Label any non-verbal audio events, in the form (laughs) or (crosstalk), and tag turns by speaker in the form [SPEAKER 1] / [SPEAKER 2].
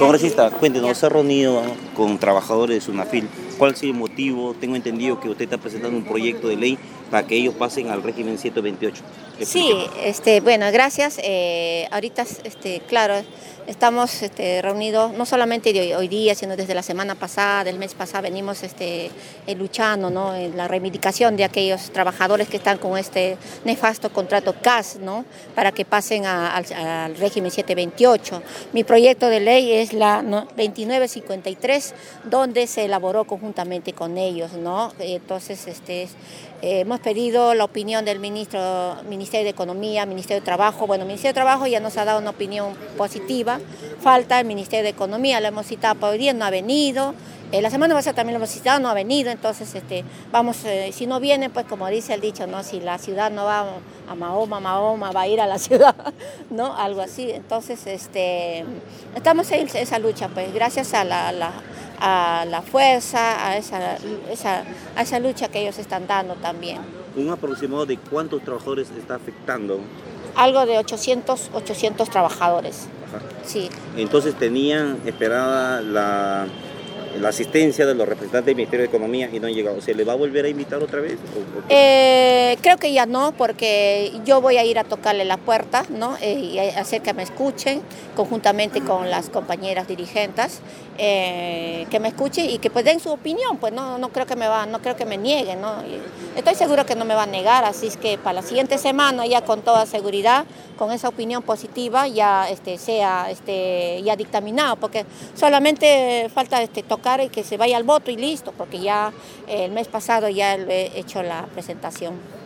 [SPEAKER 1] Congresista, cuéntenos, se ha reunido con trabajadores de Sunafil. ¿Cuál sido el motivo? Tengo entendido que usted está presentando un proyecto de ley para que ellos pasen al régimen 128.
[SPEAKER 2] Sí, este, bueno, gracias. Eh, ahorita, este, claro, estamos este, reunidos no solamente de hoy, día, sino desde la semana pasada, del mes pasado, venimos este, eh, luchando ¿no? en la reivindicación de aquellos trabajadores que están con este nefasto contrato CAS, ¿no? para que pasen al, régimen 728. Mi proyecto de ley es la 2953, donde se elaboró conjuntamente con ellos. ¿no? Entonces, este, hemos pedido la opinión del ministro, Ministerio de Economía, Ministerio de Trabajo. Bueno, el Ministerio de Trabajo ya nos ha dado una opinión positiva. Falta el Ministerio de Economía, lo hemos citado para hoy día, no ha venido. Eh, la semana pasada también lo hemos citado, no ha venido, entonces este, vamos, eh, si no viene, pues como dice el dicho, ¿no? si la ciudad no va a Mahoma, Mahoma va a ir a la (laughs) ciudad, ¿no? Algo así. Entonces, este, estamos en esa lucha, pues gracias a la a la fuerza, a esa, a esa lucha que ellos están dando también.
[SPEAKER 1] ¿Un aproximado de cuántos trabajadores está afectando?
[SPEAKER 2] Algo de 800, 800 trabajadores. Sí.
[SPEAKER 1] Entonces tenían esperada la la asistencia de los representantes del Ministerio de Economía y no han llegado. ¿Se le va a volver a invitar otra vez?
[SPEAKER 2] Eh, creo que ya no, porque yo voy a ir a tocarle la puerta ¿no? Eh, y hacer que me escuchen conjuntamente con las compañeras dirigentes, eh, que me escuchen y que pues den su opinión, pues no, no creo que me va, no creo que me nieguen, ¿no? estoy seguro que no me va a negar, así es que para la siguiente semana ya con toda seguridad, con esa opinión positiva ya este, sea este, ya dictaminado, porque solamente falta este, tocar y que se vaya al voto y listo, porque ya el mes pasado ya he hecho la presentación.